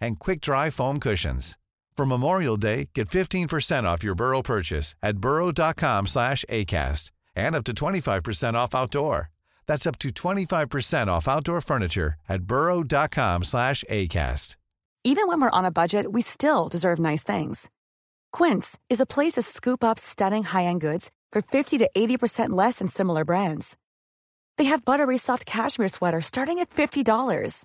and quick-dry foam cushions. For Memorial Day, get 15% off your Burrow purchase at burrow.com slash ACAST and up to 25% off outdoor. That's up to 25% off outdoor furniture at burrow.com slash ACAST. Even when we're on a budget, we still deserve nice things. Quince is a place to scoop up stunning high-end goods for 50 to 80% less than similar brands. They have buttery soft cashmere sweaters starting at $50,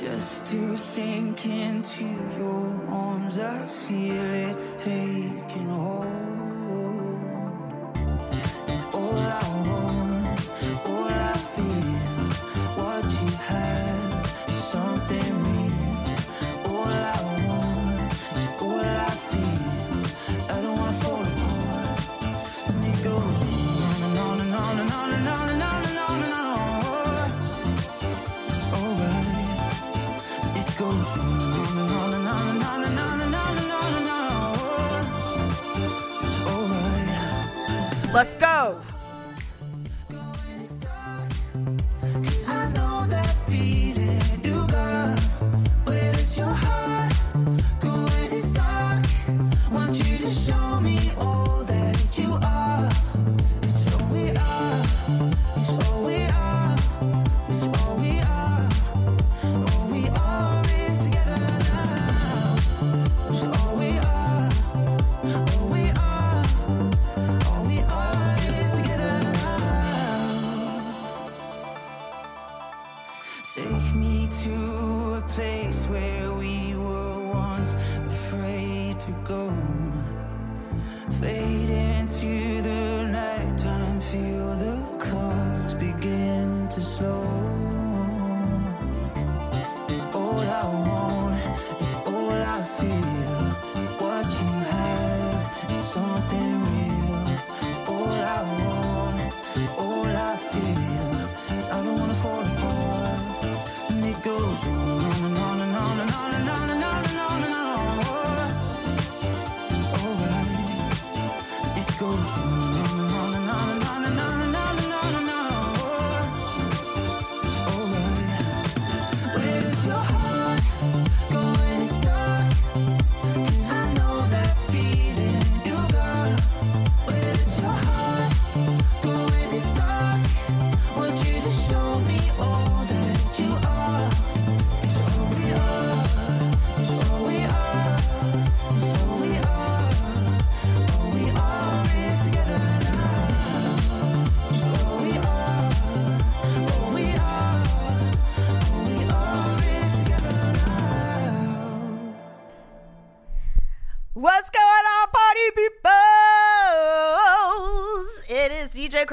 Just to sink into your arms, I feel it taking hold. Let's go.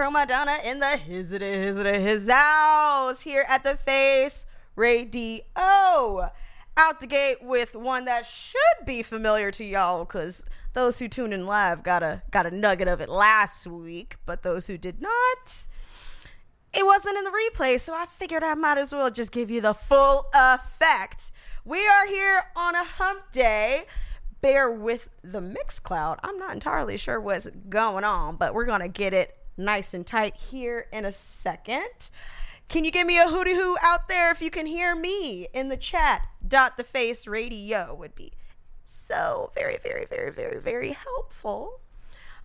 Chromadonna in the his it is it his house here at the Face Radio. Out the gate with one that should be familiar to y'all because those who tuned in live got a got a nugget of it last week, but those who did not, it wasn't in the replay, so I figured I might as well just give you the full effect. We are here on a hump day. Bear with the Mixcloud. I'm not entirely sure what's going on, but we're gonna get it nice and tight here in a second. Can you give me a hooty hoo out there if you can hear me in the chat? Dot the face radio would be so very, very, very, very, very helpful.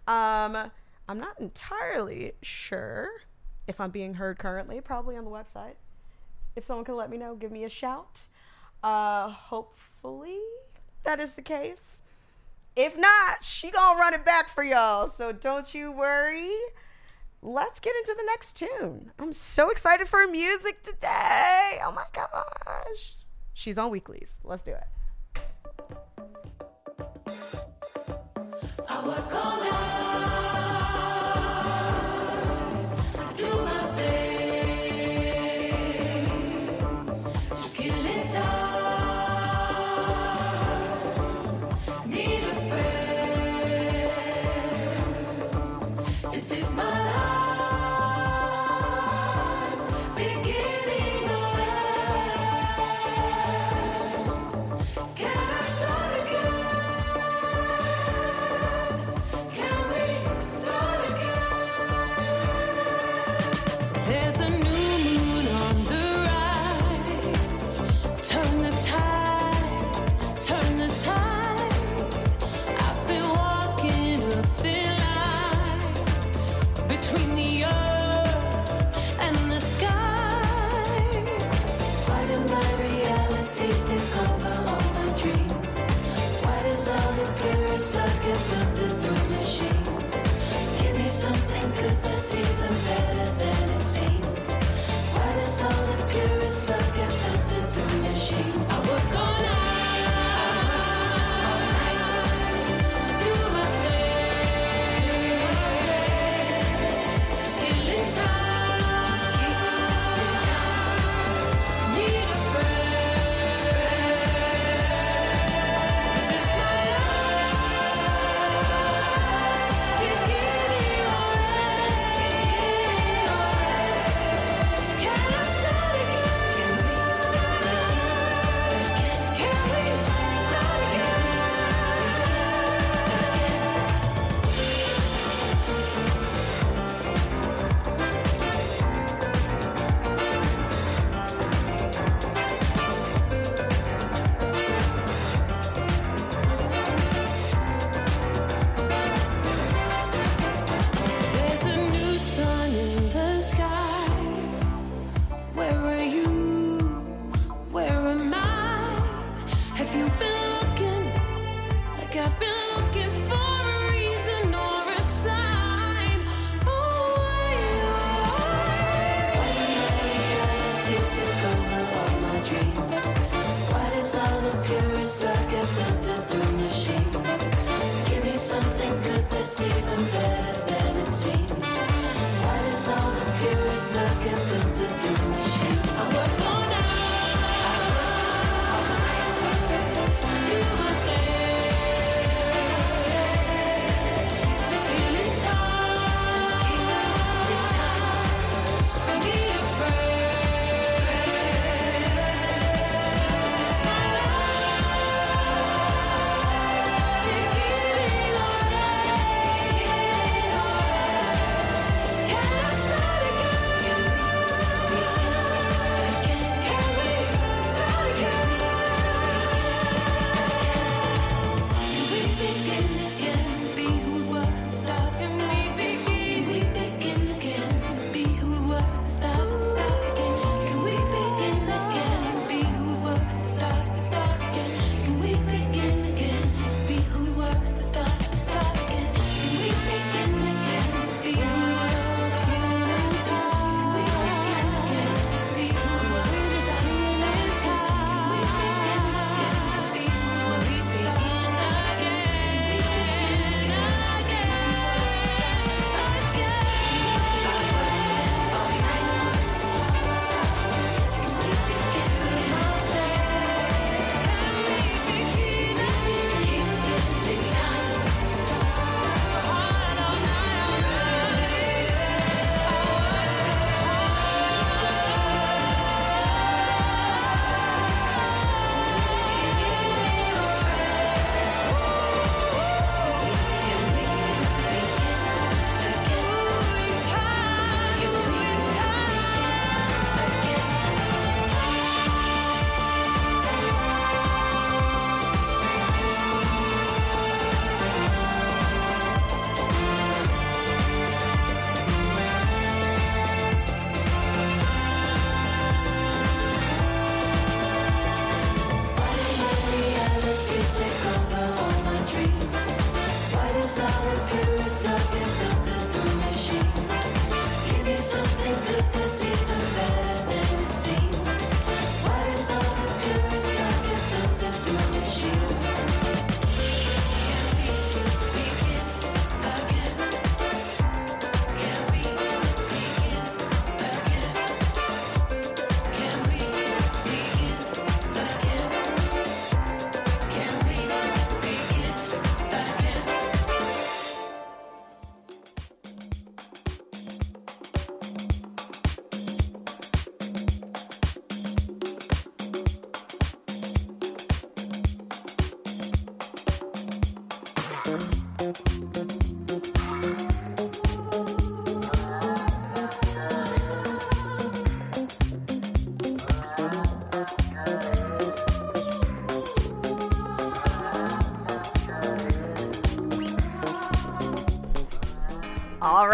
Um, I'm not entirely sure if I'm being heard currently, probably on the website. If someone could let me know, give me a shout. Uh, hopefully that is the case. If not, she gonna run it back for y'all. So don't you worry. Let's get into the next tune. I'm so excited for music today. Oh my gosh. She's on weeklies. Let's do it.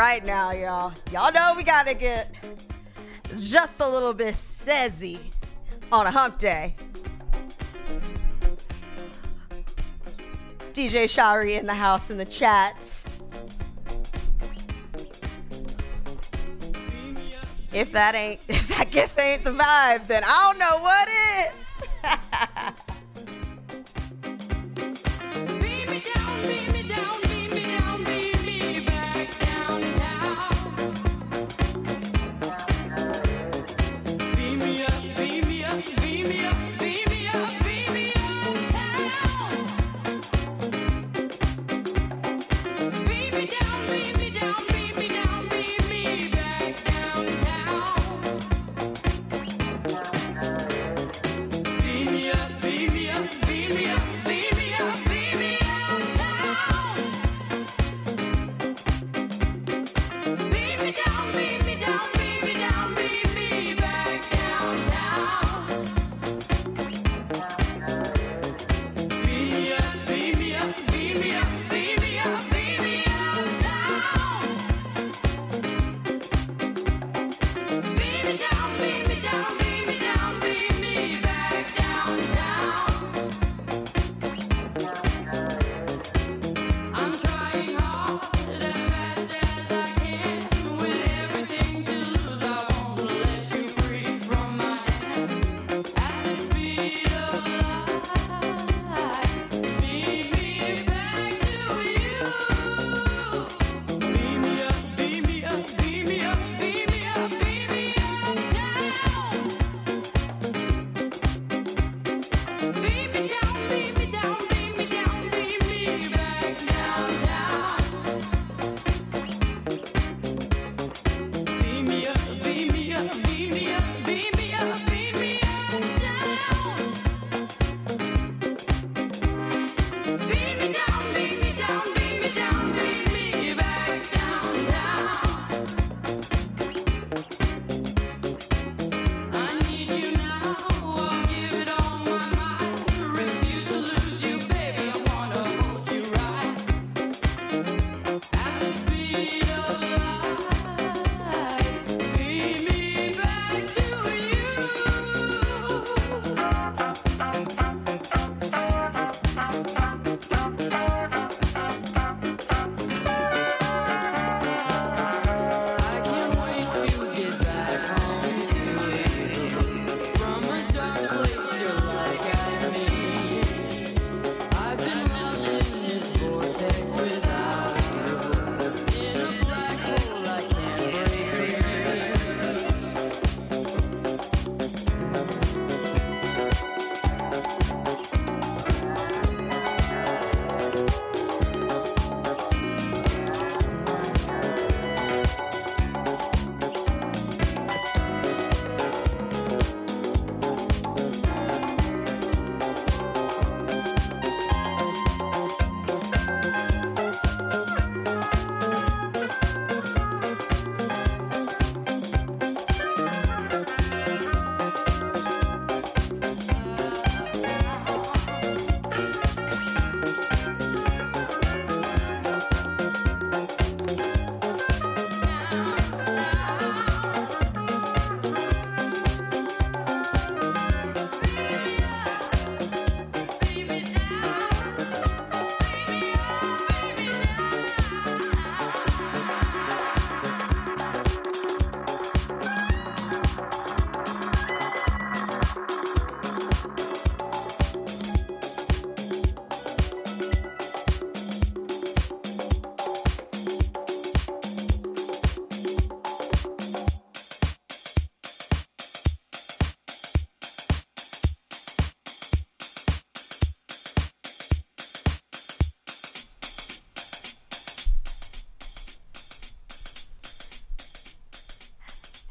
Right, now, y'all. Y'all know we gotta get just a little bit sezzy on a hump day. DJ Shari in the house in the chat. If that ain't, if that gift ain't the vibe, then I don't know what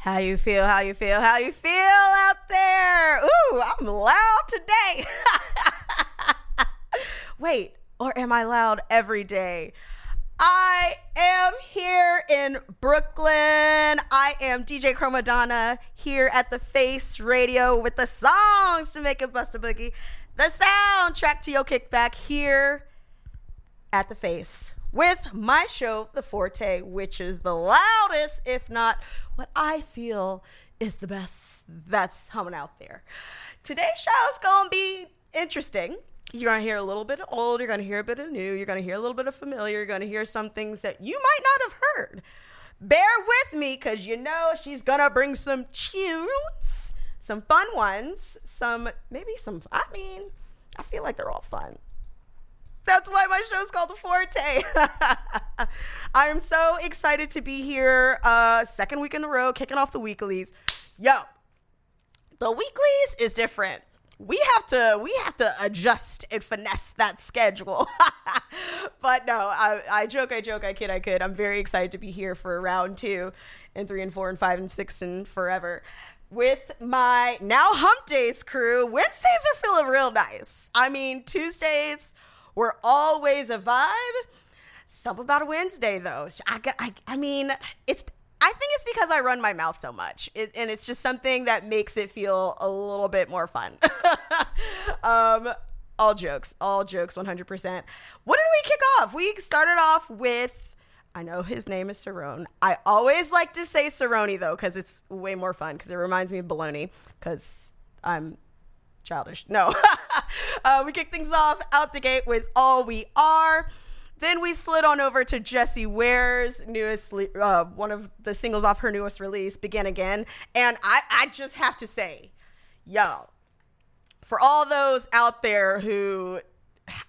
How you feel? How you feel? How you feel out there? Ooh, I'm loud today. Wait, or am I loud every day? I am here in Brooklyn. I am DJ Chromadonna here at the Face Radio with the songs to make it bust a boogie. The soundtrack to your kickback here at the Face with my show, The Forte, which is the loudest, if not what I feel is the best that's coming out there. Today's show is going to be interesting. You're going to hear a little bit of old, you're going to hear a bit of new, you're going to hear a little bit of familiar, you're going to hear some things that you might not have heard. Bear with me because you know she's going to bring some tunes, some fun ones, some maybe some, I mean, I feel like they're all fun. That's why my show's called The Forte. I am so excited to be here. Uh, second week in a row, kicking off the weeklies. Yo, the weeklies is different. We have to we have to adjust and finesse that schedule. but no, I, I joke, I joke, I kid, I kid. I'm very excited to be here for round two and three and four and five and six and forever with my now hump days crew. Wednesdays are feeling real nice. I mean, Tuesdays were always a vibe. Something about a Wednesday though. I, I, I mean, it's. I think it's because I run my mouth so much, it, and it's just something that makes it feel a little bit more fun. um, all jokes, all jokes, 100%. What did we kick off? We started off with. I know his name is Cerrone. I always like to say Cerrone though, because it's way more fun. Because it reminds me of bologna. Because I'm childish. No. uh, we kicked things off out the gate with All We Are. Then we slid on over to Jessie Ware's newest, uh, one of the singles off her newest release, Begin Again. And I, I just have to say, yo, for all those out there who,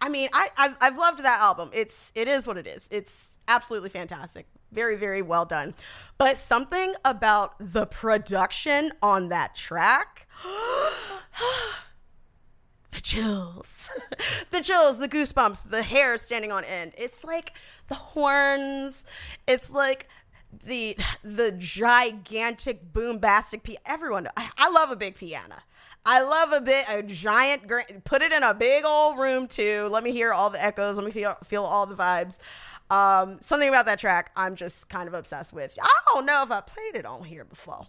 I mean, I, I've, I've loved that album. It's, it is what it is. It's absolutely fantastic. Very, very well done. But something about the production on that track. the chills, the chills, the goosebumps, the hair standing on end. It's like the horns. It's like the the gigantic boombastic piano. Everyone, I, I love a big piano. I love a bit a giant. Put it in a big old room too. Let me hear all the echoes. Let me feel feel all the vibes. Um, something about that track I'm just kind of obsessed with. I don't know if I played it on here before,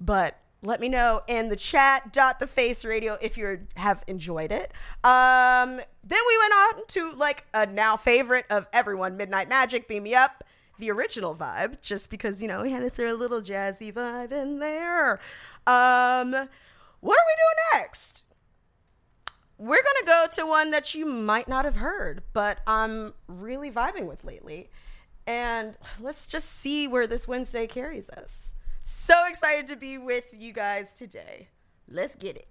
but let me know in the chat dot the face radio if you have enjoyed it. Um then we went on to like a now favorite of everyone midnight magic beam me up the original vibe just because you know we had to throw a little jazzy vibe in there. Um what are we doing next? We're gonna go to one that you might not have heard but i'm really vibing with lately. And let's just see where this wednesday carries us so excited to be with you guys today. Let's get it.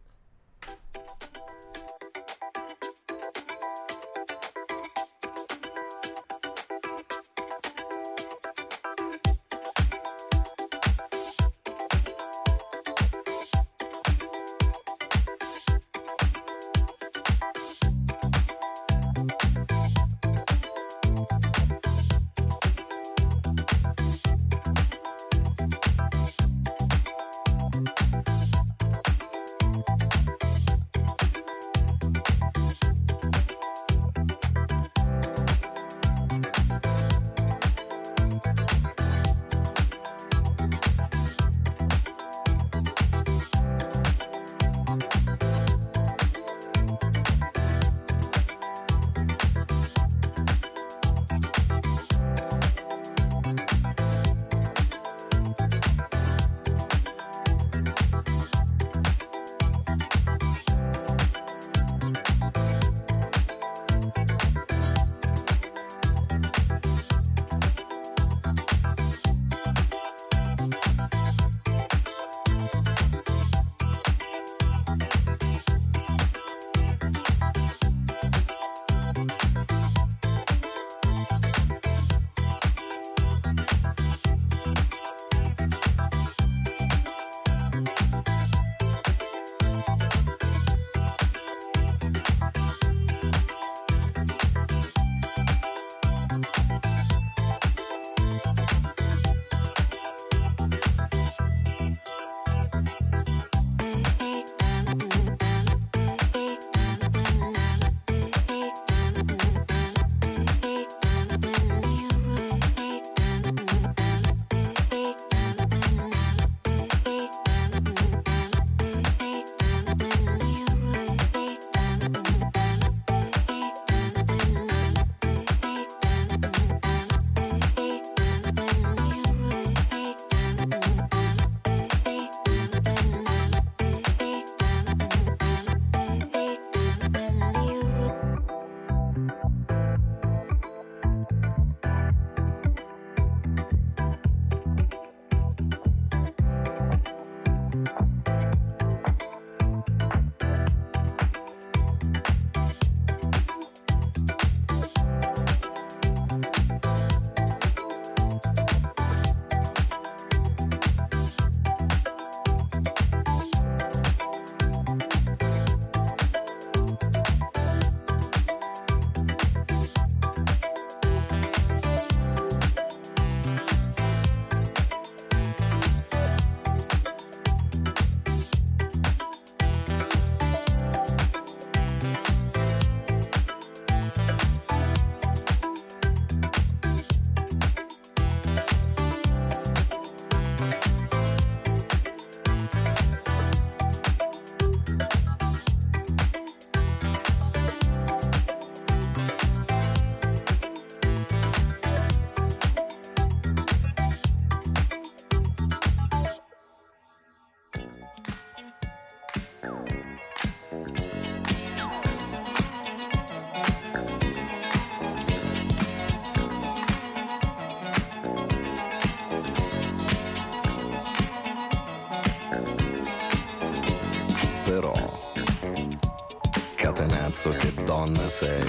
Donna sei.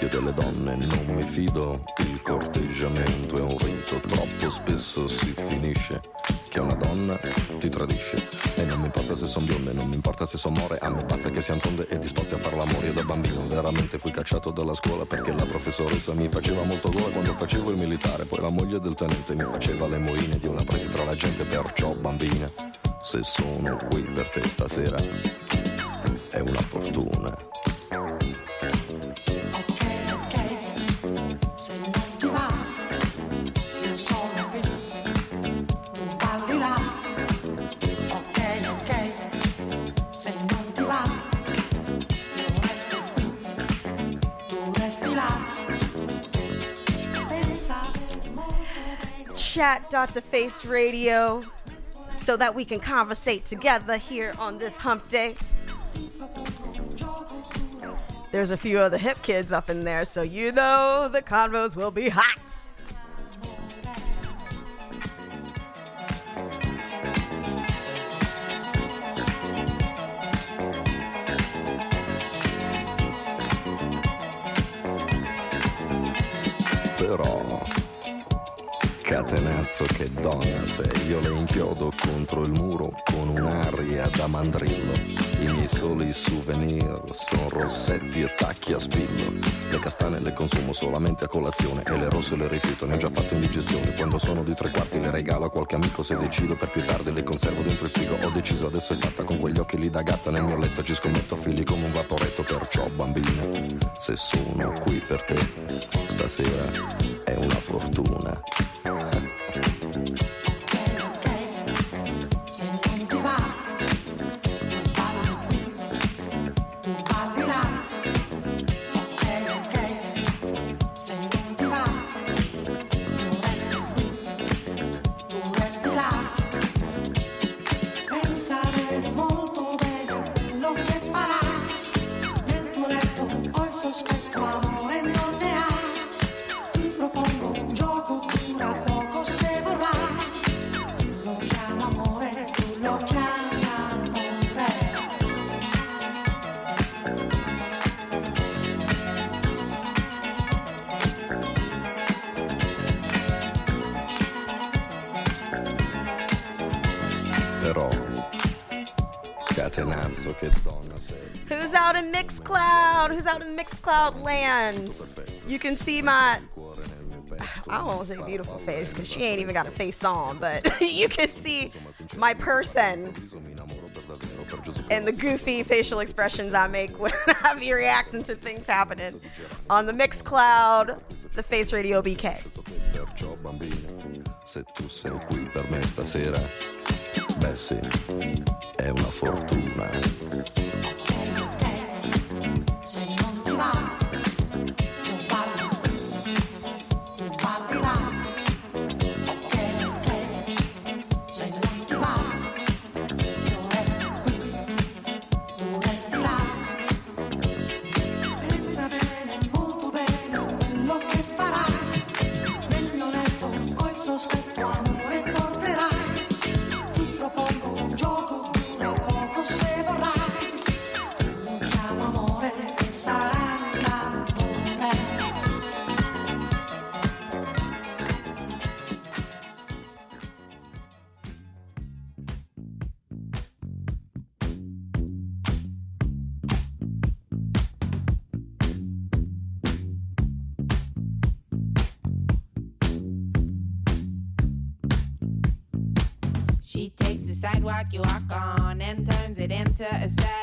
Io delle donne non mi fido, il corteggiamento è un rito, troppo spesso si finisce che una donna ti tradisce. E non mi importa se son bionde, non mi importa se son more, a me basta che siano tonde e disposti a far l'amore. Io da bambino veramente fui cacciato dalla scuola perché la professoressa mi faceva molto gola quando facevo il militare, poi la moglie del tenente mi faceva le moine io la presi tra la gente, perciò bambina, se sono qui per te stasera. È una fortuna. Ok, ok, se non ti va, io sono qui, tu balli là. Ok, ok, se non ti va, io resto qui, tu resti là. Pensare so that we can conversate together here on this hump day. There's a few other hip kids up in there, so you know the convos will be hot. Però, catenazzo che donna sei, io le inchiodo contro il muro con un'aria da mandrillo. I miei soli souvenir sono rossetti e tacchi a spillo. Le castane le consumo solamente a colazione e le rosse le rifiuto, ne ho già fatto indigestione. Quando sono di tre quarti le regalo a qualche amico se decido per più tardi le conservo dentro il frigo. Ho deciso adesso è fatta con quegli occhi lì da gatta nel mio letto, ci scommetto figli come un vaporetto, perciò bambina, se sono qui per te, stasera è una fortuna. Who's out in Mixcloud land? You can see my. I to say beautiful face because she ain't even got a face on, but you can see my person and the goofy facial expressions I make when I be reacting to things happening on the Mixcloud, the Face Radio BK. Beh sì, è una fortuna. Se non you walk on and turns it into a stage.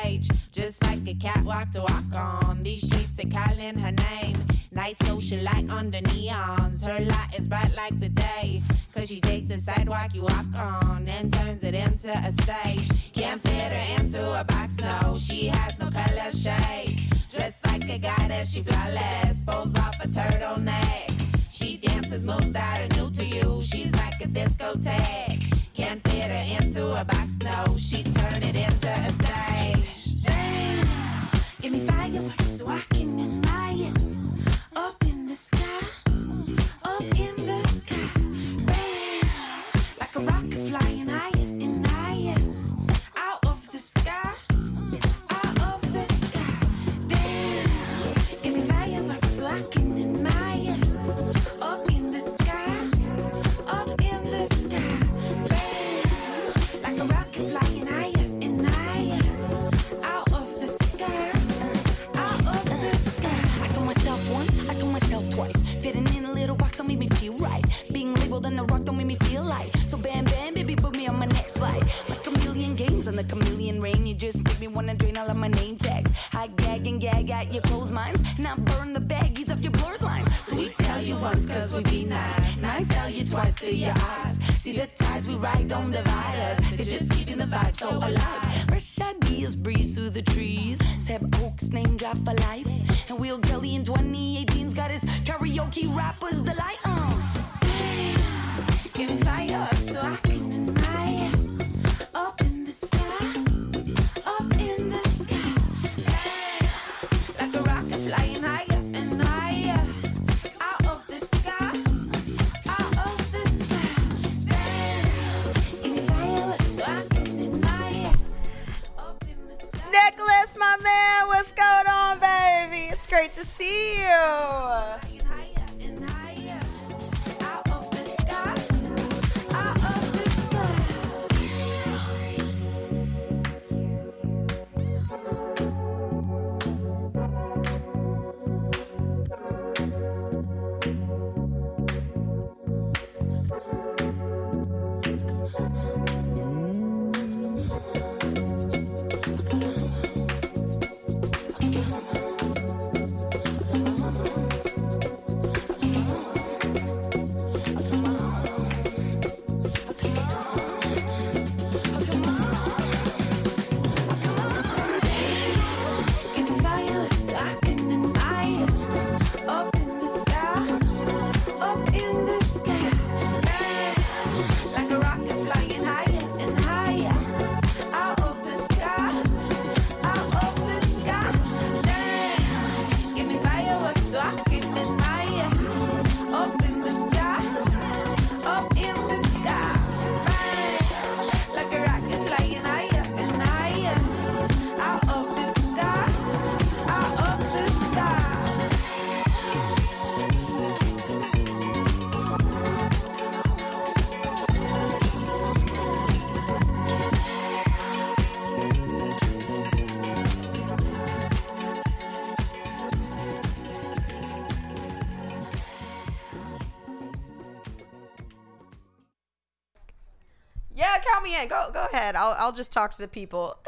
I'll, I'll just talk to the people.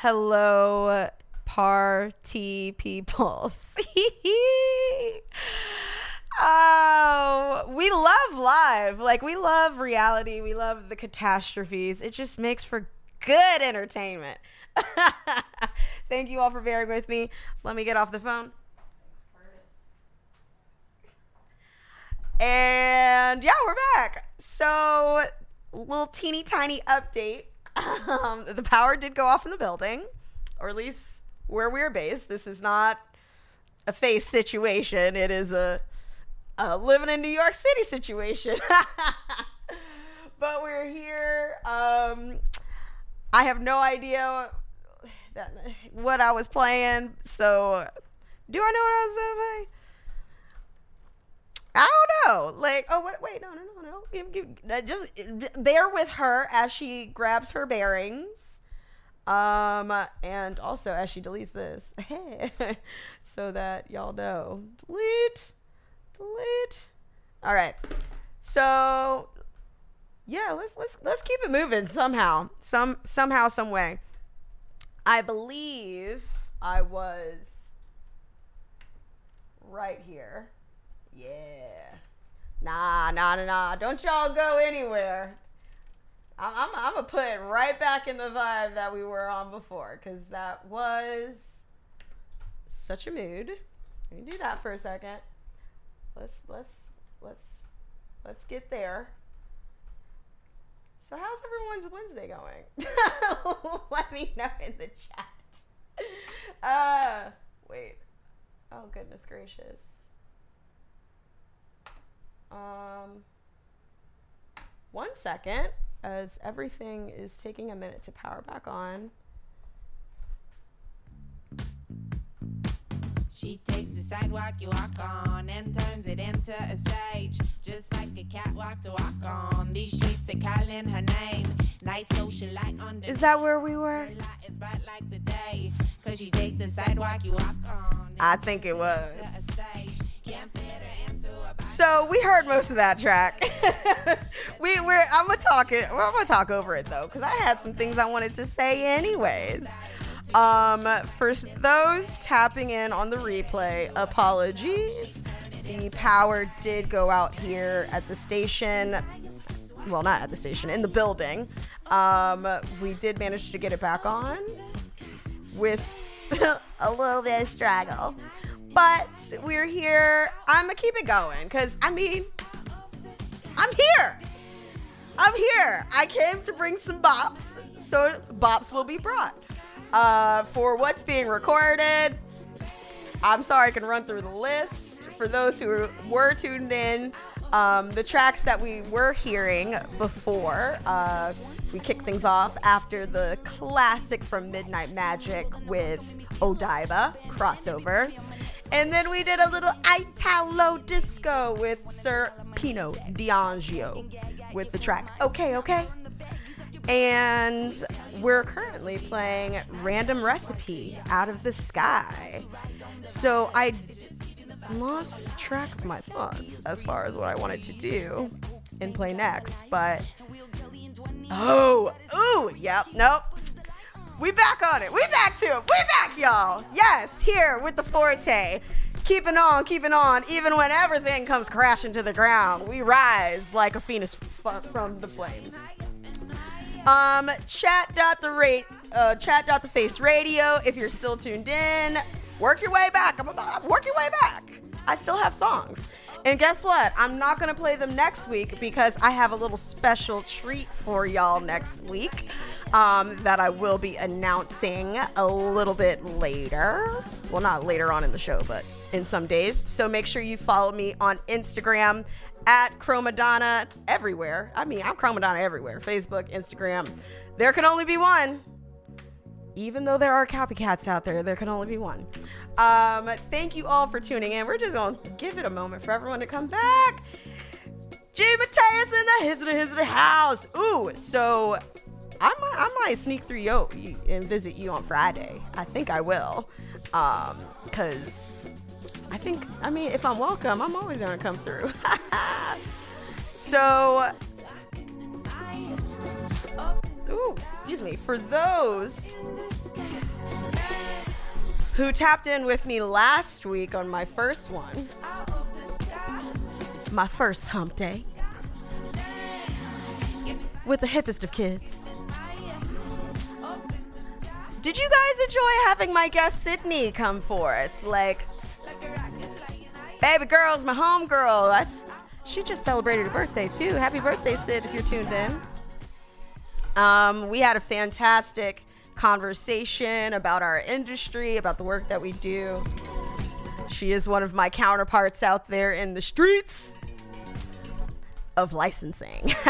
Hello, party people. oh, we love live. Like, we love reality. We love the catastrophes. It just makes for good entertainment. Thank you all for bearing with me. Let me get off the phone. And yeah, we're back. So, little teeny tiny update. Um, the power did go off in the building, or at least where we're based. This is not a face situation. It is a, a living in New York City situation. but we're here. Um, I have no idea what I was playing. So, do I know what I was gonna play? I don't know. Like, oh, wait, wait, no, no, no, no. Give, give, uh, just bear with her as she grabs her bearings. Um, and also as she deletes this, so that y'all know. Delete, delete. All right. So, yeah, let's let's let's keep it moving somehow, some somehow, some way. I believe I was right here. Yeah. Nah, nah, nah, nah. Don't y'all go anywhere. I'm, I'm, I'm gonna put it right back in the vibe that we were on before, cause that was such a mood. Let me do that for a second. Let's let's let's let's get there. So how's everyone's Wednesday going? Let me know in the chat. Uh, wait. Oh goodness gracious. Um, one second, as everything is taking a minute to power back on. She takes the sidewalk you walk on and turns it into a stage. Just like a catwalk to walk on. These streets are calling her name. Night socialite under Is that where we were? It's bright like the day. Cause she takes the sidewalk you walk on. I think it was. A stage. Can't fit her into a box. So we heard most of that track. we we're I'm gonna talk it. Well, I'm gonna talk over it though, because I had some things I wanted to say anyways. Um, for those tapping in on the replay, apologies. The power did go out here at the station. Well, not at the station, in the building. Um, we did manage to get it back on with a little bit of struggle. But we're here. I'm gonna keep it going because I mean, I'm here. I'm here. I came to bring some bops, so bops will be brought. Uh, for what's being recorded, I'm sorry I can run through the list. For those who were tuned in, um, the tracks that we were hearing before, uh, we kicked things off after the classic from Midnight Magic with Odaiba crossover. And then we did a little Italo disco with Sir Pino D'Angio with the track Okay, Okay. And we're currently playing Random Recipe Out of the Sky. So I lost track of my thoughts as far as what I wanted to do and play next, but oh, ooh, yep, nope. We back on it. We back to it. We back, y'all. Yes, here with the forte. Keeping on, keeping on. Even when everything comes crashing to the ground, we rise like a phoenix from the flames. Um, chat dot the rate, uh, chat dot the face radio. If you're still tuned in, work your way back. I'm about work your way back. I still have songs, and guess what? I'm not gonna play them next week because I have a little special treat for y'all next week. Um, that I will be announcing a little bit later. Well, not later on in the show, but in some days. So make sure you follow me on Instagram at Chromadonna everywhere. I mean, I'm Chromadonna everywhere Facebook, Instagram. There can only be one. Even though there are copycats out there, there can only be one. Um, thank you all for tuning in. We're just going to give it a moment for everyone to come back. G. Mateus in the his his house. Ooh, so I might I might sneak through yo and visit you on Friday. I think I will. Um, cause I think I mean if I'm welcome, I'm always gonna come through. so Ooh, excuse me. For those who tapped in with me last week on my first one, my first hump day with the hippest of kids. Did you guys enjoy having my guest Sydney come forth? Like, baby girl's my home girl. She just celebrated her birthday too. Happy birthday, Sid, if you're tuned in. Um, we had a fantastic conversation about our industry, about the work that we do. She is one of my counterparts out there in the streets of licensing.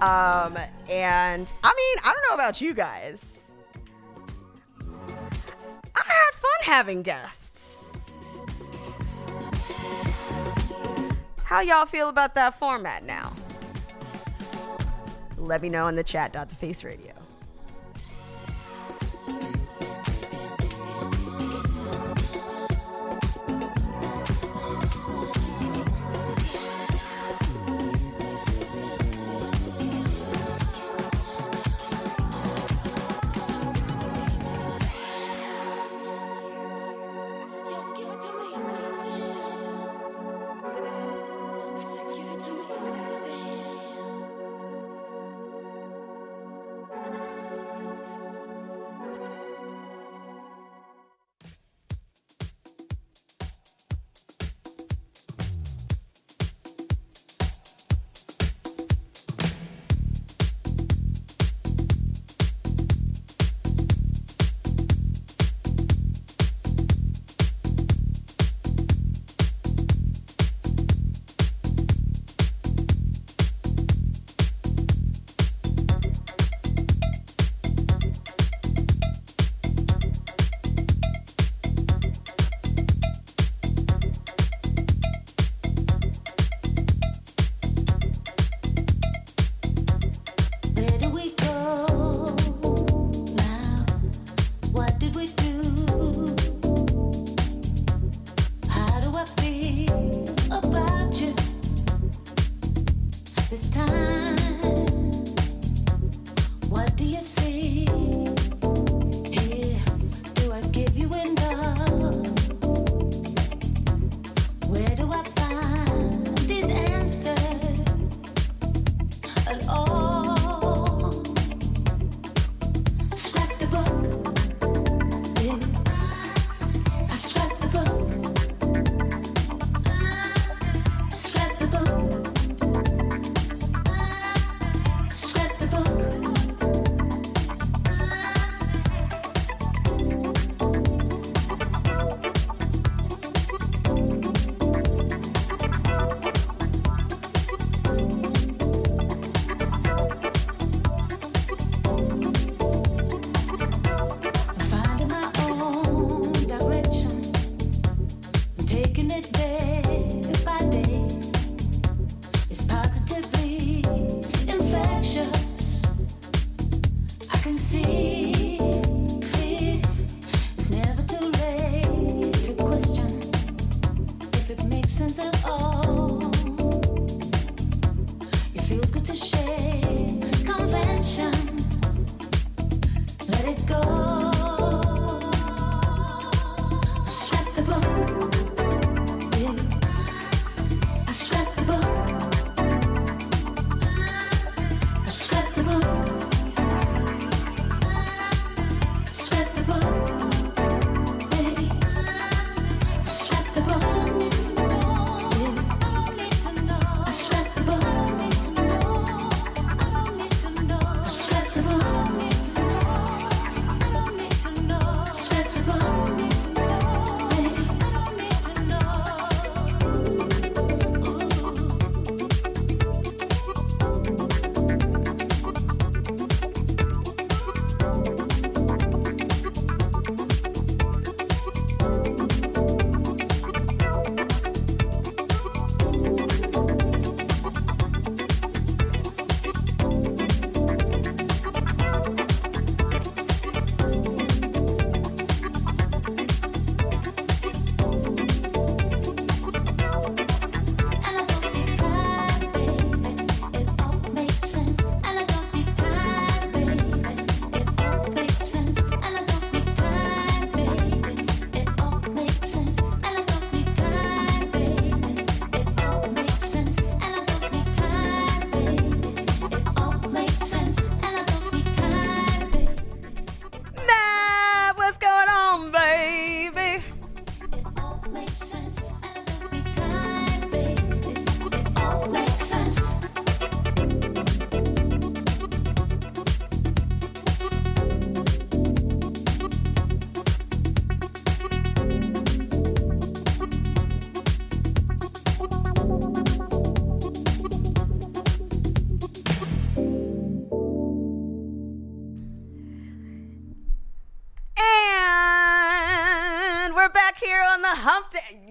um, and I mean, I don't know about you guys. I had fun having guests. How y'all feel about that format now? Let me know in the chat. The Face Radio.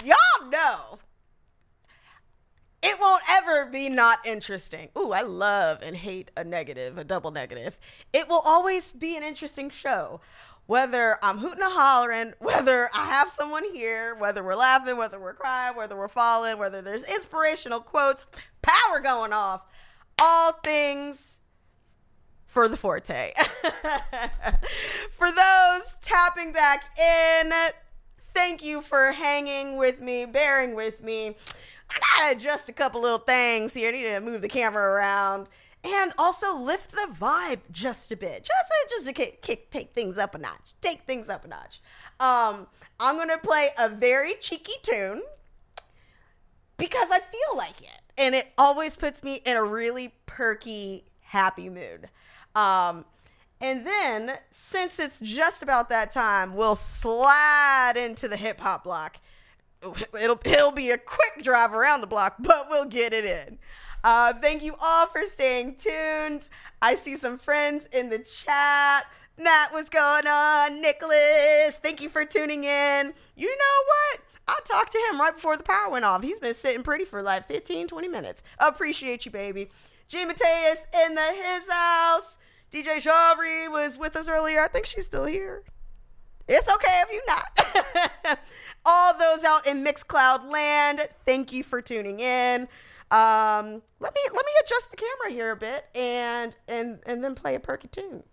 Y'all know it won't ever be not interesting. Ooh, I love and hate a negative, a double negative. It will always be an interesting show. Whether I'm hooting and hollering, whether I have someone here, whether we're laughing, whether we're crying, whether we're falling, whether there's inspirational quotes, power going off, all things for the forte. for those tapping back in, thank you for hanging with me, bearing with me. I gotta adjust a couple little things here. I need to move the camera around and also lift the vibe just a bit, just to, just to kick, kick, take things up a notch. Take things up a notch. Um, I'm gonna play a very cheeky tune because I feel like it. And it always puts me in a really perky, happy mood. Um, and then, since it's just about that time, we'll slide into the hip hop block. It'll, it'll be a quick drive around the block, but we'll get it in. Uh, thank you all for staying tuned. I see some friends in the chat. Matt, what's going on? Nicholas, thank you for tuning in. You know what? I talked to him right before the power went off. He's been sitting pretty for like 15, 20 minutes. Appreciate you, baby. G. Mateus in the his house. DJ Shavri was with us earlier. I think she's still here. It's okay if you're not. All those out in Mixcloud land, thank you for tuning in. Um, let me let me adjust the camera here a bit and and and then play a perky tune.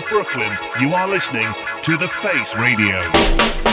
Of Brooklyn, you are listening to The Face Radio.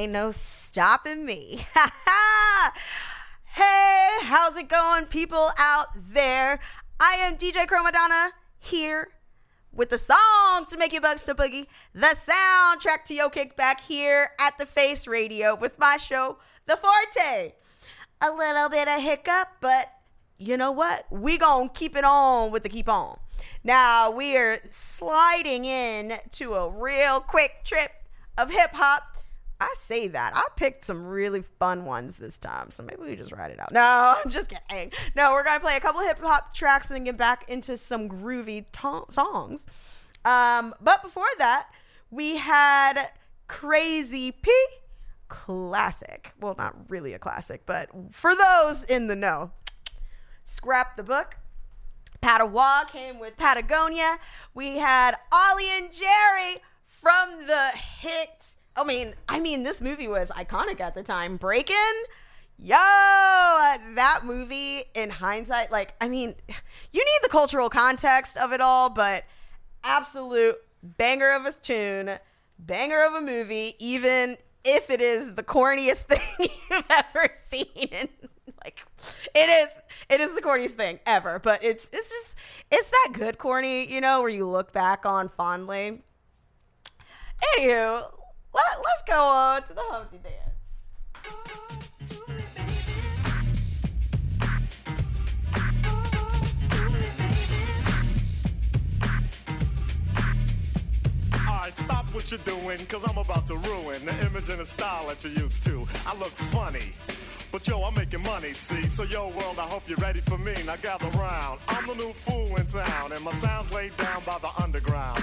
Ain't no stopping me. hey, how's it going, people out there? I am DJ Chromadonna here with the song to make you bugs to boogie, the soundtrack to your kickback here at the Face Radio with my show, The Forte. A little bit of hiccup, but you know what? We gonna keep it on with the keep on. Now we are sliding in to a real quick trip of hip hop. I say that. I picked some really fun ones this time, so maybe we just write it out. No, I'm just kidding. No, we're gonna play a couple of hip hop tracks and then get back into some groovy to- songs. Um, but before that, we had Crazy P classic. Well, not really a classic, but for those in the know, scrap the book. Patawa came with Patagonia. We had Ollie and Jerry from the hit. I mean, I mean, this movie was iconic at the time. Breaking, yo, that movie. In hindsight, like, I mean, you need the cultural context of it all, but absolute banger of a tune, banger of a movie, even if it is the corniest thing you've ever seen. And like it is it is the corniest thing ever. But it's it's just it's that good corny, you know, where you look back on fondly. Anywho, let, let's go on to the Humpty Dance. Stop what you're doing, cause I'm about to ruin the image and the style that you're used to. I look funny. But yo, I'm making money, see? So yo, world, I hope you're ready for me. Now gather round. I'm the new fool in town, and my sound's laid down by the underground.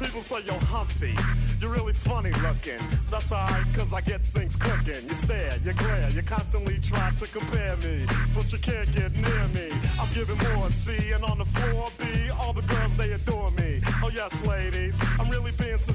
People say you're Humpty, you're really funny looking. That's alright, cause I get things cooking. You stare, you glare, you constantly try to compare me, but you can't get near me. I'm giving more C, and on the floor B, all the girls they adore me. Oh yes, ladies, I'm really being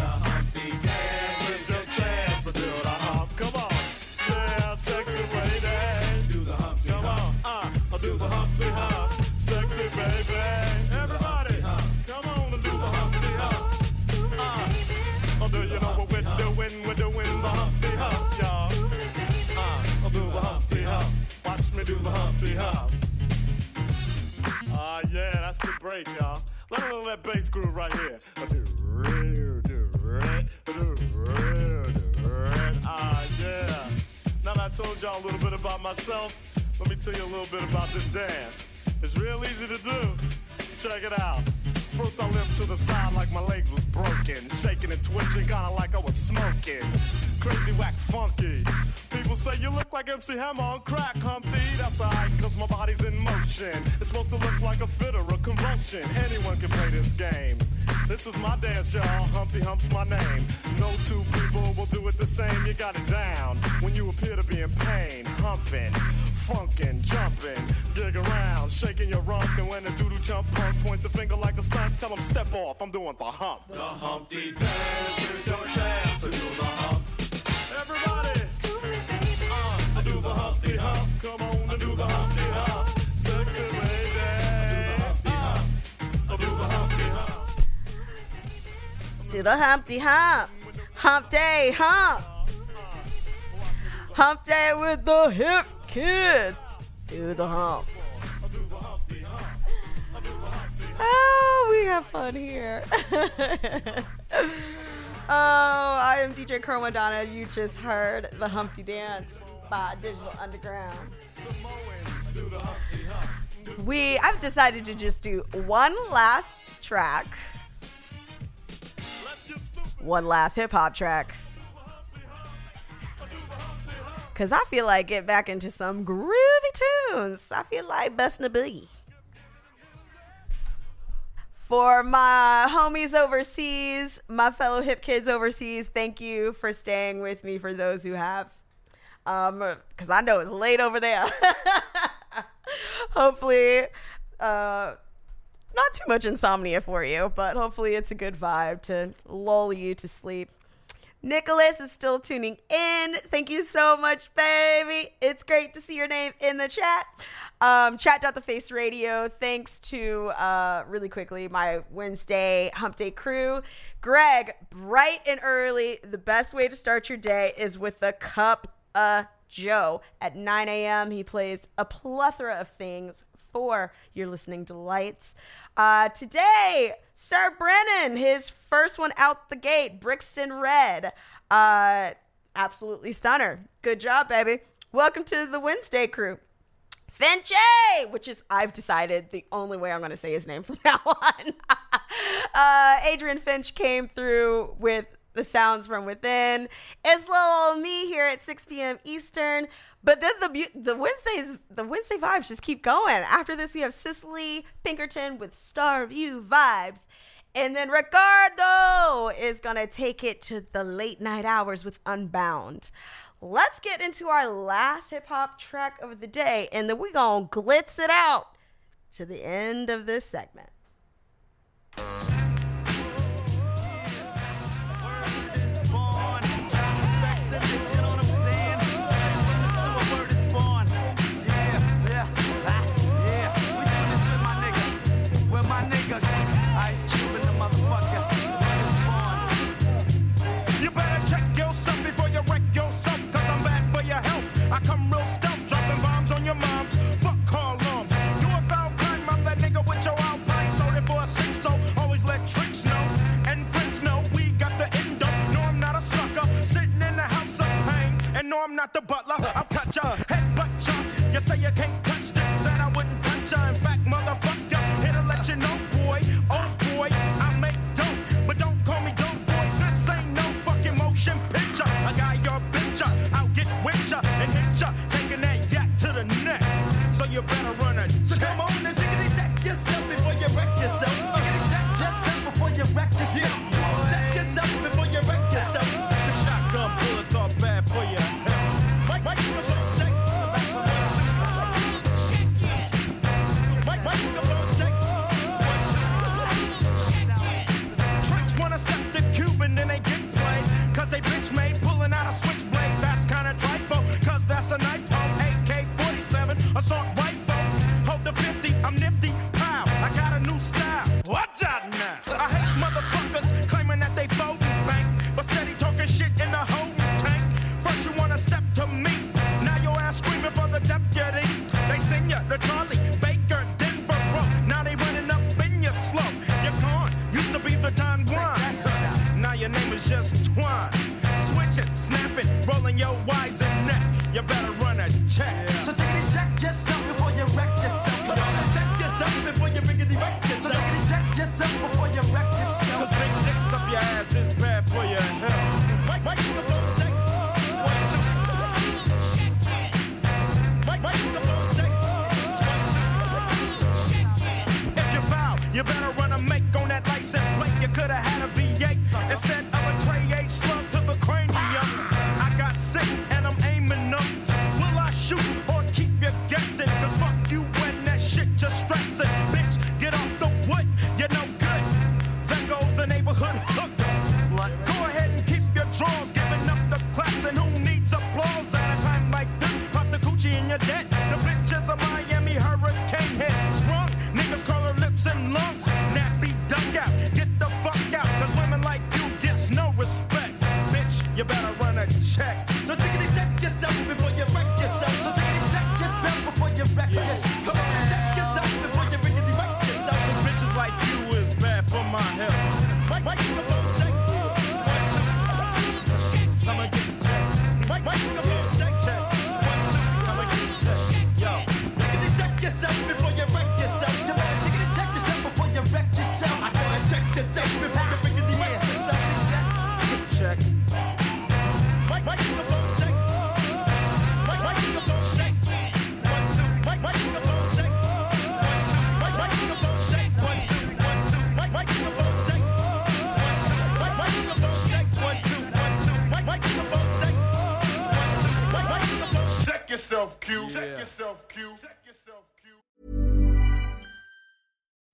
On, uh, do the Humpty Hump. Sexy baby. Everybody, come on do the Humpty Hump. Do you know we're doing? We're doing the Humpty Hump, y'all. Do the Humpty Hump. Watch me do the Humpty Hump. Ah, yeah, that's the break, y'all. Let a little that bass groove right here. Red, do red. Ah, yeah. Now that I told y'all a little bit about myself, let me tell you a little bit about this dance. It's real easy to do. Check it out. First I limped to the side like my legs was broken. Shaking and twitching, kinda like I was smoking. Crazy whack funky. People say you look like MC Hammer on crack, Humpty. That's alright, cause my body's in motion. It's supposed to look like a fit or a convulsion. Anyone can play this game. This is my dance, y'all. Humpty Hump's my name. No two people will do it the same. You got it down when you appear to be in pain. Humping, funkin', jumping, gig around, shaking your rump. And when the doodle jump punk points a finger like a stunt, tell him step off. I'm doing the hump. The Humpty Dance is your chance to do the hump. Do the Humpty Hump. Hump Day Hump. Hump Day with the hip kids. Do the hump. Oh, we have fun here. oh, I am DJ Chromadonna. You just heard the Humpty Dance by Digital Underground. We, I've decided to just do one last track one last hip hop track. Cause I feel like get back into some groovy tunes. I feel like busting a boogie. For my homies overseas, my fellow hip kids overseas, thank you for staying with me for those who have. Um, cause I know it's late over there. hopefully, uh, not too much insomnia for you, but hopefully it's a good vibe to lull you to sleep. Nicholas is still tuning in. Thank you so much, baby. It's great to see your name in the chat. Um, chat.theface radio. Thanks to, uh, really quickly, my Wednesday hump day crew. Greg, bright and early. The best way to start your day is with a cup of Joe. At 9 a.m., he plays a plethora of things for your listening delights. Uh, today, Sir Brennan, his first one out the gate, Brixton Red. Uh, absolutely stunner. Good job, baby. Welcome to the Wednesday crew. Finche, which is, I've decided, the only way I'm going to say his name from now on. uh, Adrian Finch came through with the sounds from within. It's little old me here at 6 p.m. Eastern. But then the the Wednesdays the Wednesday vibes just keep going. After this, we have Cicely Pinkerton with Star View vibes, and then Ricardo is gonna take it to the late night hours with Unbound. Let's get into our last hip hop track of the day, and then we gonna glitz it out to the end of this segment. I'm not the butler, I'll cut ya, head butt ya. You say you can't touch this, and I wouldn't touch ya. In fact, motherfucker, to let you know, boy, oh boy, I make dope. But don't call me dope boy, this ain't no fucking motion picture. I got your picture, I'll get with ya and hit ya, taking that yak to the neck. So you better run a So come on and diggity check yourself before you wreck yourself. Diggity check yourself before you wreck yourself. Check yourself before you wreck yourself. You better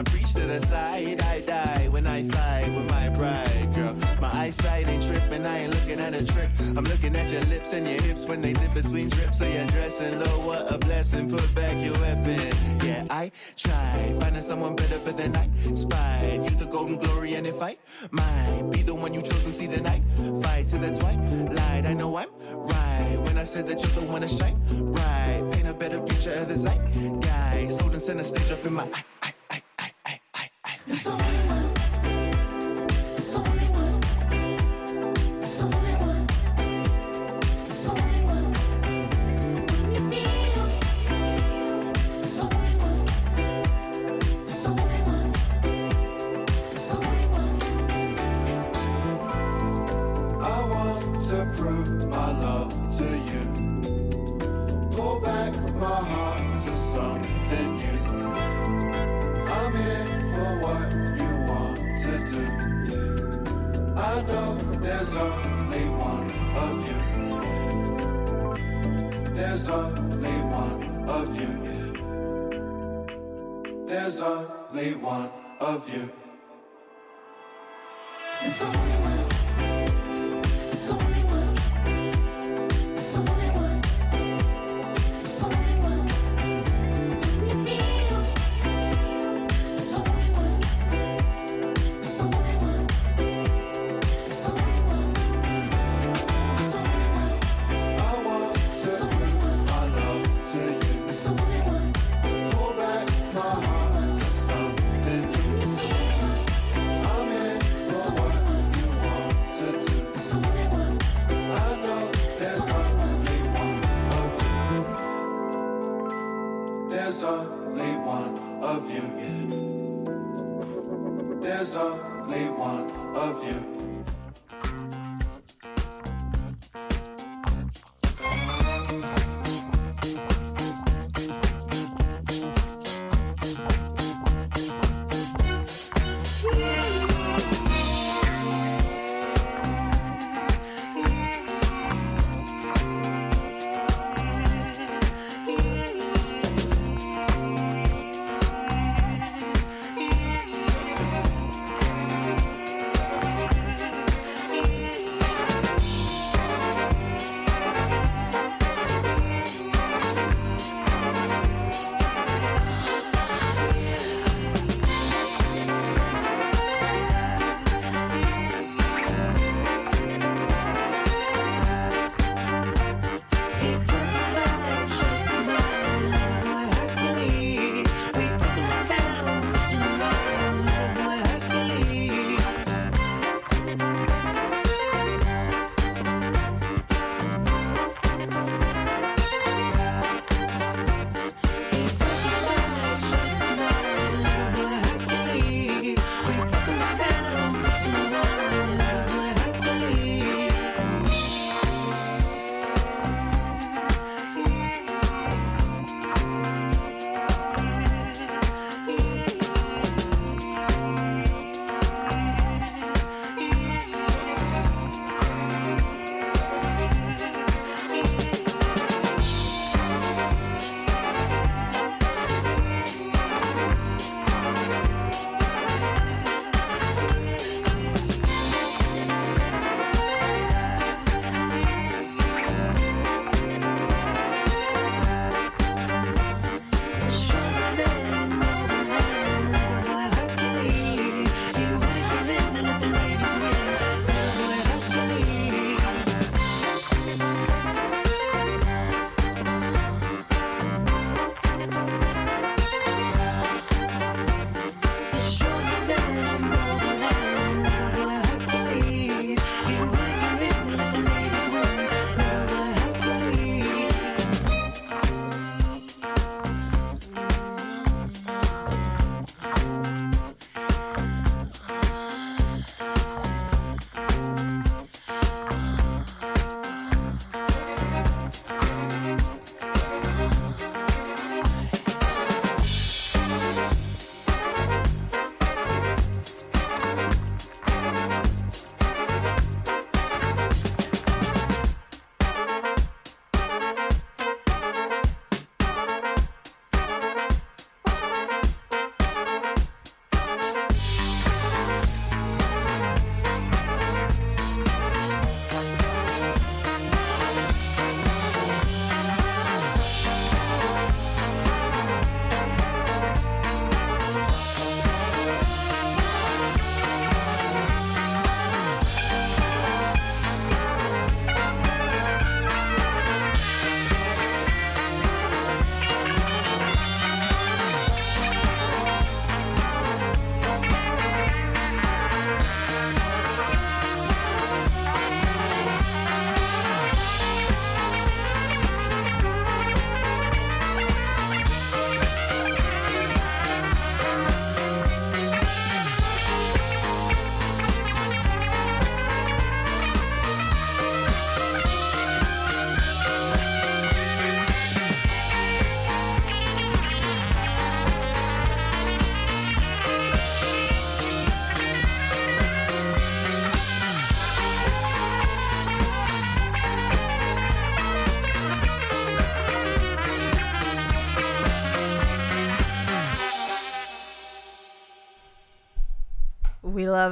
I preach to the side. I die when I fight with my pride, girl. My eyesight ain't tripping, I ain't looking at a trick. I'm looking at your lips and your hips when they dip between drips. of your dressing low, what a blessing. Put back your weapon. Yeah, I tried finding someone better, but then I spied you the golden glory, and if I might be the one you chose and see the night, fight to the twilight. I know I'm right when I said that you're the one to shine bright. Paint a better picture of the. Guys, holding center stage up in my eye, eye, eye. There's you. There's only one. There's only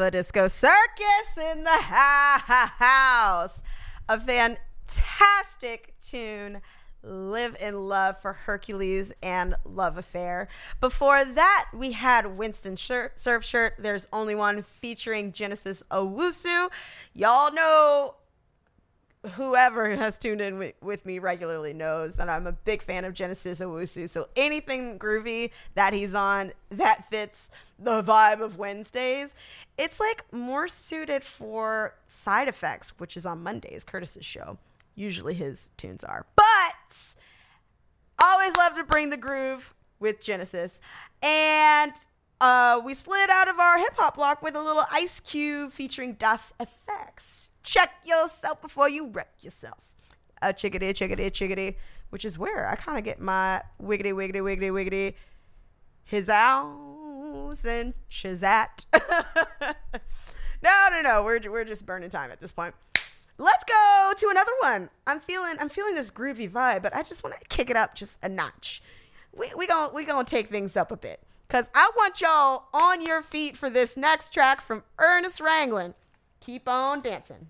A disco circus in the house. A fantastic tune. Live in Love for Hercules and Love Affair. Before that, we had Winston Surfshirt. There's only one featuring Genesis Owusu. Y'all know whoever has tuned in with me regularly knows that I'm a big fan of Genesis Owusu. So anything groovy that he's on that fits the vibe of Wednesdays, it's like more suited for side effects, which is on Mondays, Curtis's show. Usually his tunes are. But always love to bring the groove with Genesis. And uh, we slid out of our hip hop block with a little Ice Cube featuring Das EFX. Check yourself before you wreck yourself. Uh, chickadee, chickadee, chickadee, which is where I kind of get my wiggity, wiggity, wiggity, wiggity, his house and shazat. no, no, no. We're, we're just burning time at this point. Let's go to another one. I'm feeling I'm feeling this groovy vibe, but I just want to kick it up just a notch. We we going we going to take things up a bit cuz I want y'all on your feet for this next track from Ernest Ranglin. Keep on dancing.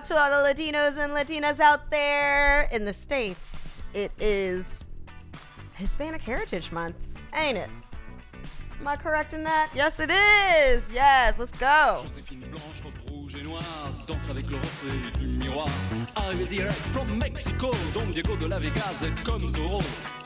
Out to all the Latinos and Latinas out there in the States. It is Hispanic Heritage Month, ain't it? Am I correct in that? Yes, it is. Yes, let's go. Danse avec le reflet du miroir. Arrivé direct from Mexico, Don Diego de la Vegas est comme Zorro.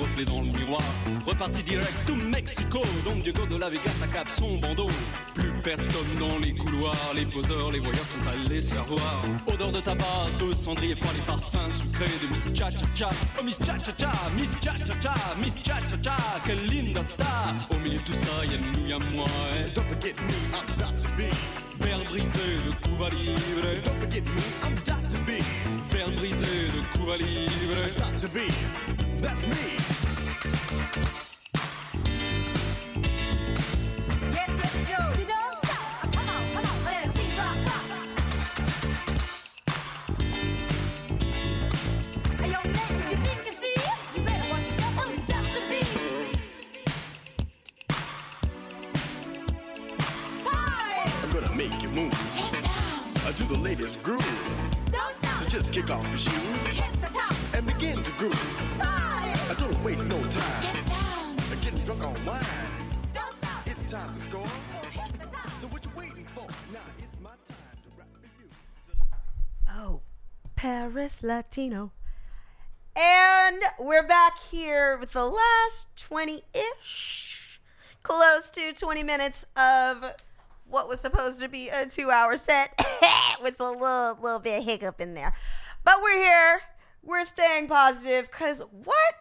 Reflet dans le miroir. Reparti direct to Mexico, Don Diego de la Vegas accap son bandeau. Plus personne dans les couloirs, les poseurs, les voyeurs sont allés se faire voir. Odeur de tabac, de cendrier froid, les parfums sucrés de Miss Cha Cha Cha. Oh Miss Cha Cha Cha, Miss Cha Cha Cha, Miss Cha Cha Cha, quelle linda star. Au milieu de tout ça, y'a nous, y'a moi. Et don't forget me, I'm Dr. B. Verre brisé de Cuba Libre. Don't forget me, I'm Dr. B. Verre brisé de Cuba Libre. That's me. Latino. And we're back here with the last 20 ish, close to 20 minutes of what was supposed to be a two hour set with a little, little bit of hiccup in there. But we're here. We're staying positive because what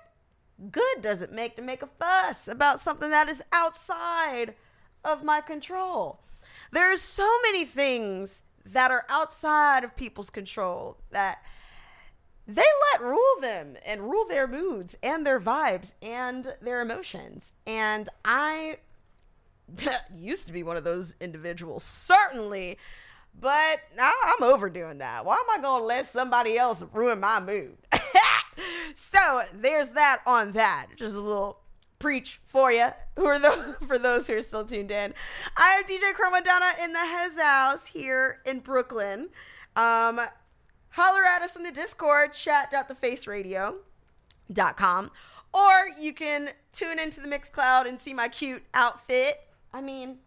good does it make to make a fuss about something that is outside of my control? There's so many things that are outside of people's control that they let rule them and rule their moods and their vibes and their emotions. And I used to be one of those individuals, certainly, but I'm overdoing that. Why am I going to let somebody else ruin my mood? so there's that on that. Just a little preach for you. Who are the for those who are still tuned in? I am DJ Chromadonna in the Hez House here in Brooklyn. Um, holler at us in the Discord, chat.thefaceradio.com. Or you can tune into the Mixcloud and see my cute outfit. I mean,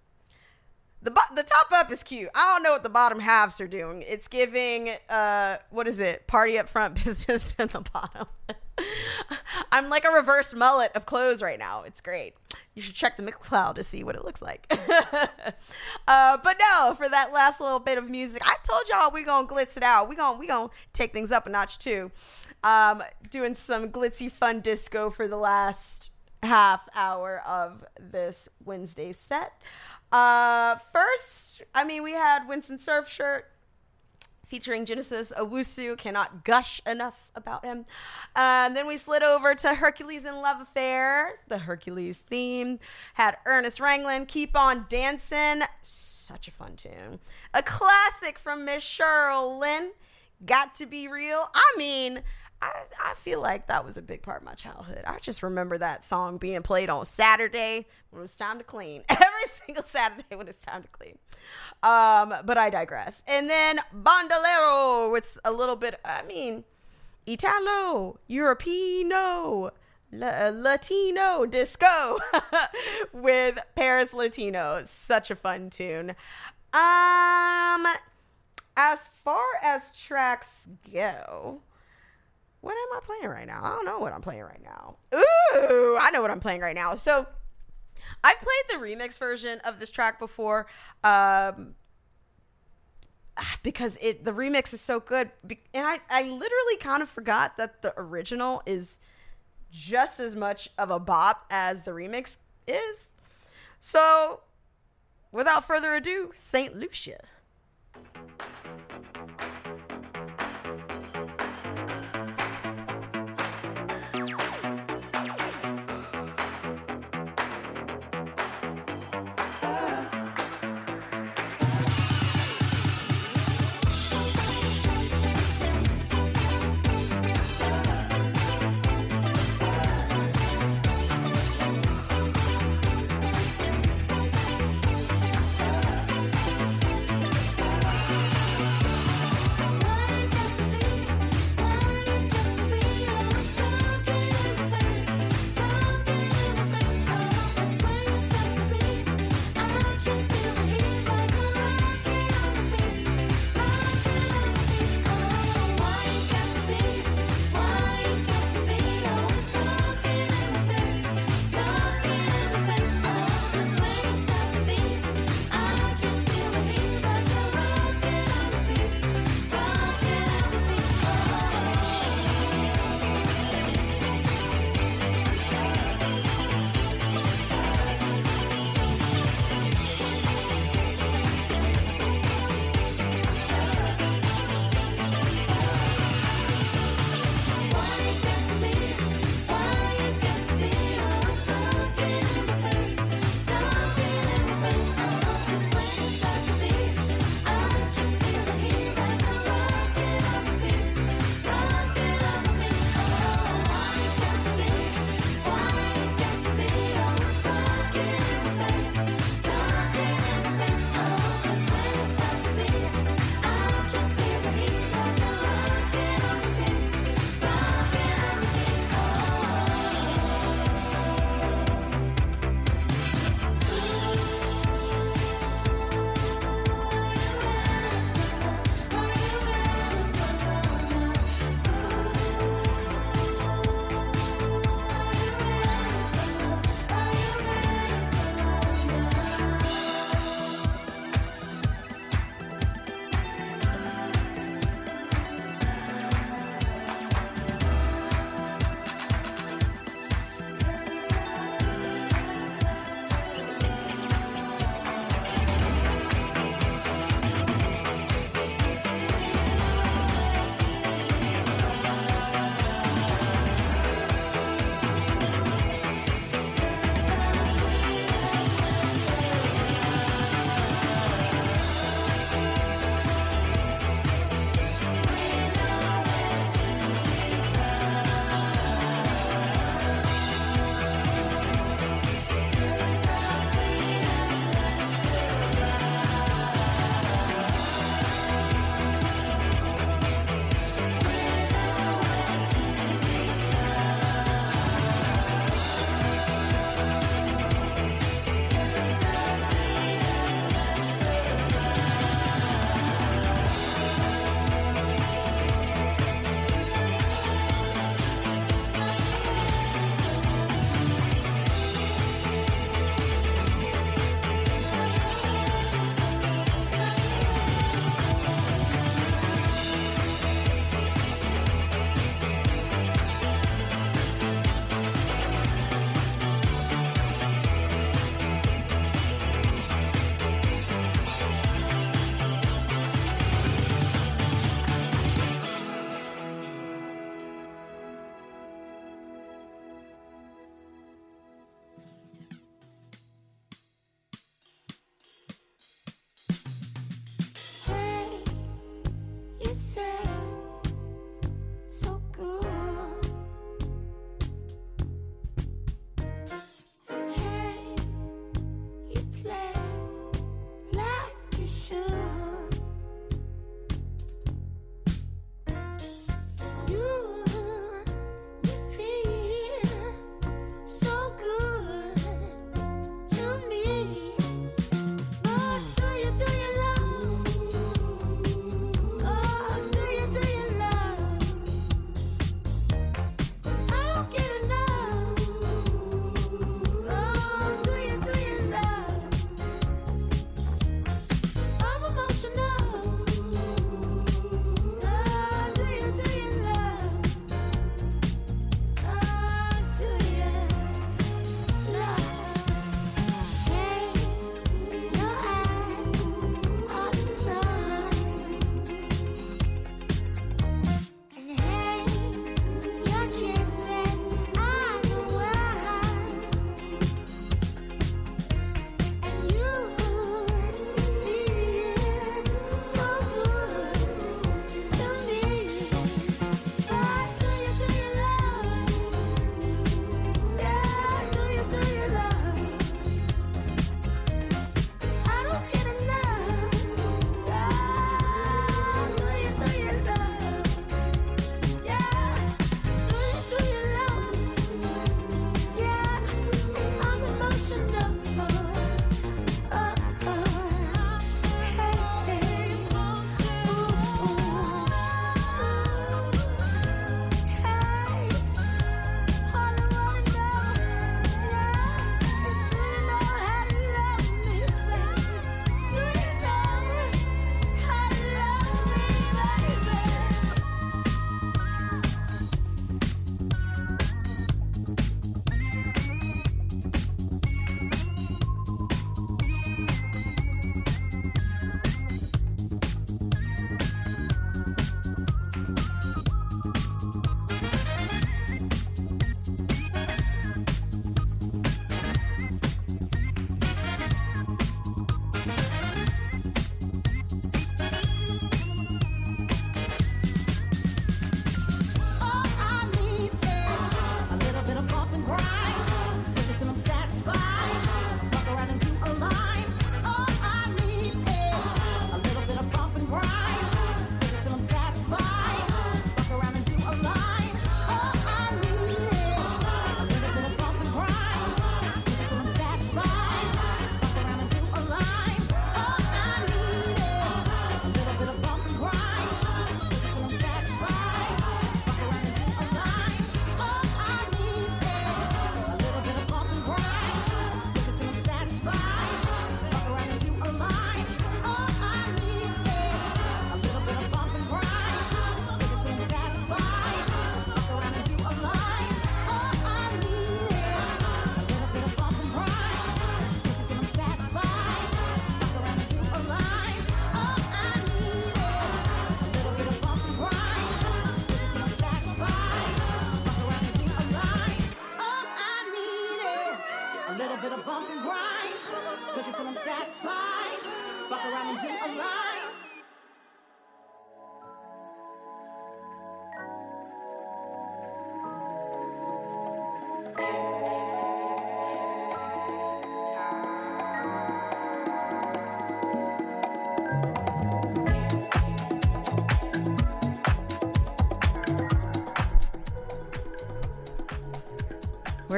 the the top up is cute. I don't know what the bottom halves are doing. It's giving uh what is it? Party up front, business in the bottom. I'm like a reverse mullet of clothes right now. It's great. You should check the Mixcloud to see what it looks like. uh, but no, for that last little bit of music, I told y'all we're gonna glitz it out. We gonna we gonna take things up a notch too. Um, doing some glitzy fun disco for the last half hour of this Wednesday set. Uh, first, I mean, we had Winston Surfshirt featuring Genesis Owusu. Cannot gush enough about him. And then we slid over to Hercules and Love Affair, the Hercules theme. Had Ernest Ranglin, Keep On Dancing. Such a fun tune. A classic from Miss Cheryl Lynn, Got to Be Real. I mean, I, I feel like that was a big part of my childhood. I just remember that song being played on Saturday when it was time to clean. Every single Saturday when it's time to clean. Um, but I digress. And then Bandolero it's a little bit, I mean, Italo, Europino, La- Latino disco with Paris Latino. Such a fun tune. Um, as far as tracks go, what am I playing right now? I don't know what I'm playing right now. Ooh, I know what I'm playing right now. So I've played the remix version of this track before. Um because it the remix is so good and I, I literally kind of forgot that the original is just as much of a bop as the remix is so without further ado saint lucia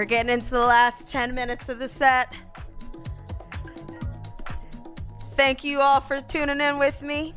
We're getting into the last 10 minutes of the set. Thank you all for tuning in with me.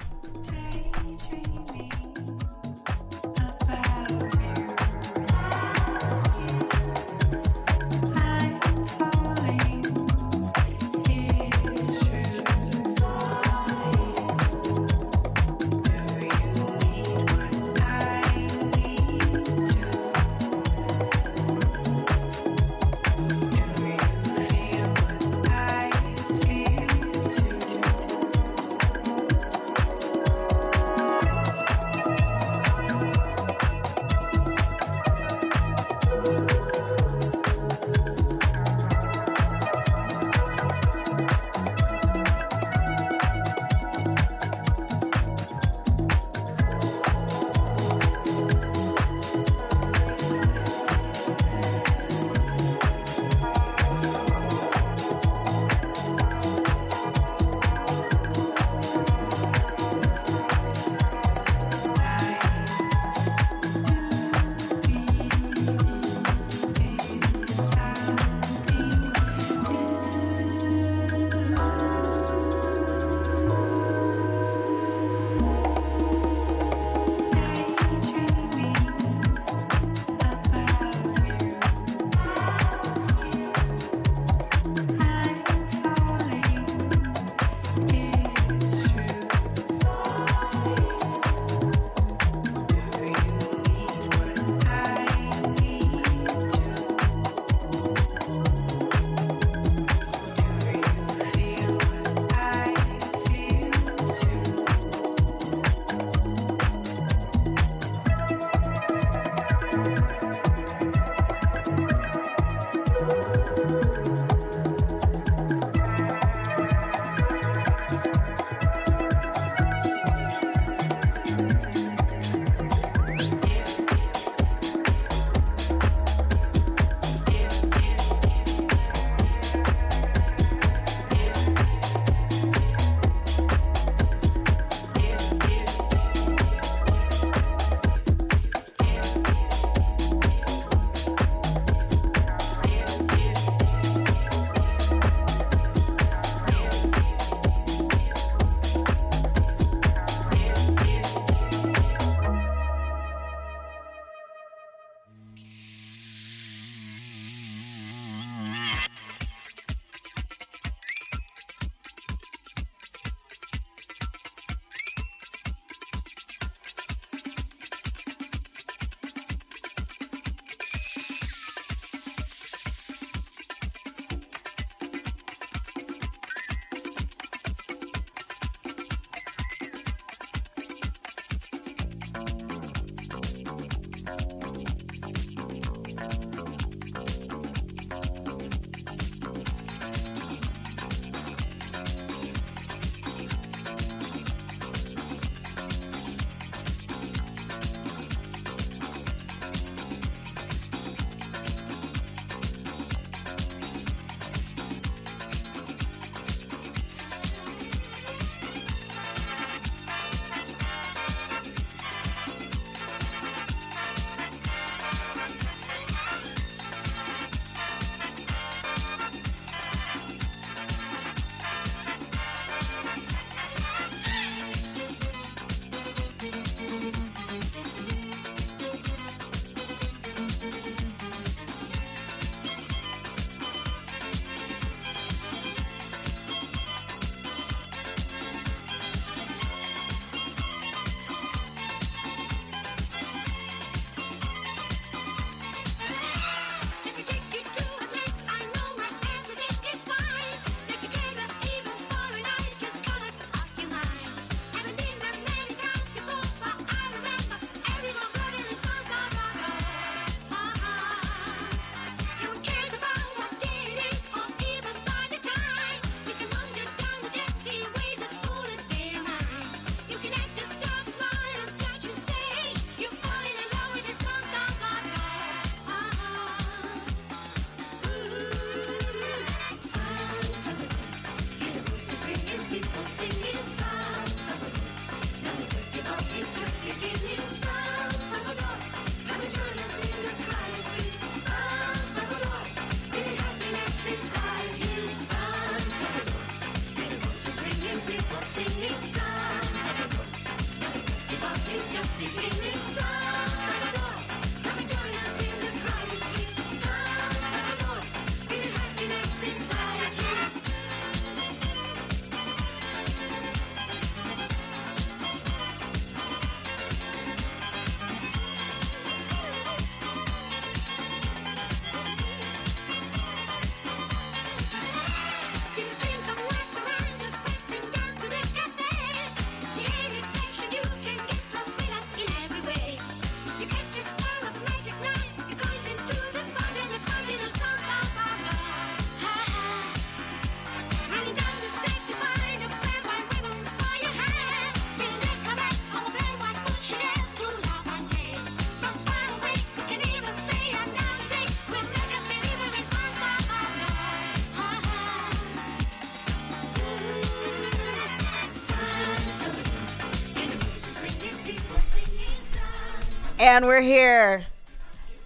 And we're here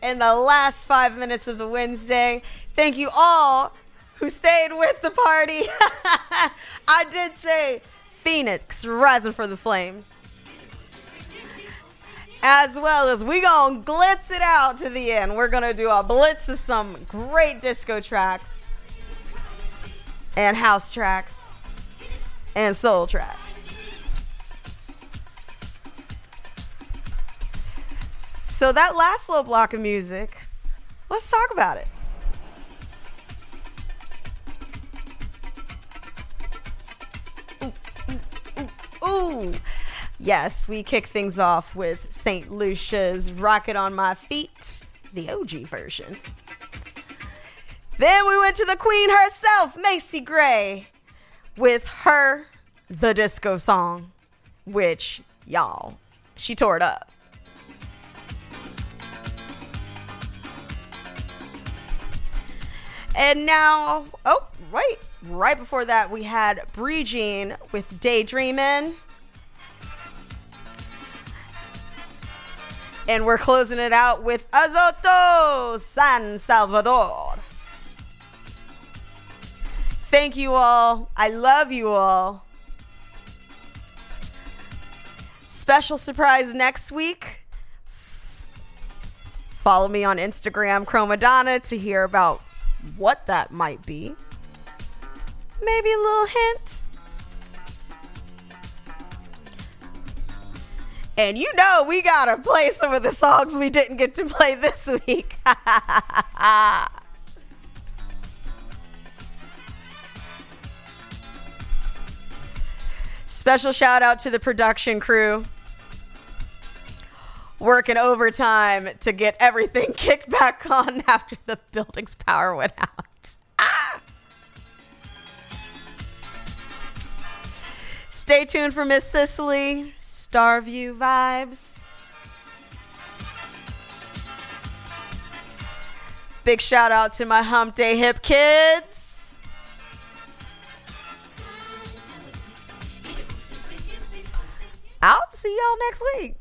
in the last five minutes of the Wednesday. Thank you all who stayed with the party. I did say Phoenix rising for the flames. As well as we gonna glitz it out to the end. We're gonna do a blitz of some great disco tracks and house tracks and soul tracks. So that last little block of music, let's talk about it. Ooh. Yes, we kick things off with St. Lucia's Rocket on My Feet, the OG version. Then we went to the queen herself, Macy Gray, with her The Disco Song, which, y'all, she tore it up. And now, oh, right, right before that, we had Bree Jean with Daydreamin'. And we're closing it out with Azoto San Salvador. Thank you all. I love you all. Special surprise next week. Follow me on Instagram, Chromadonna, to hear about what that might be. Maybe a little hint. And you know we gotta play some of the songs we didn't get to play this week. Special shout out to the production crew working overtime to get everything kicked back on after the building's power went out. Ah! Stay tuned for Miss Sicily, Starview vibes. Big shout out to my Hump Day Hip kids. I'll see y'all next week.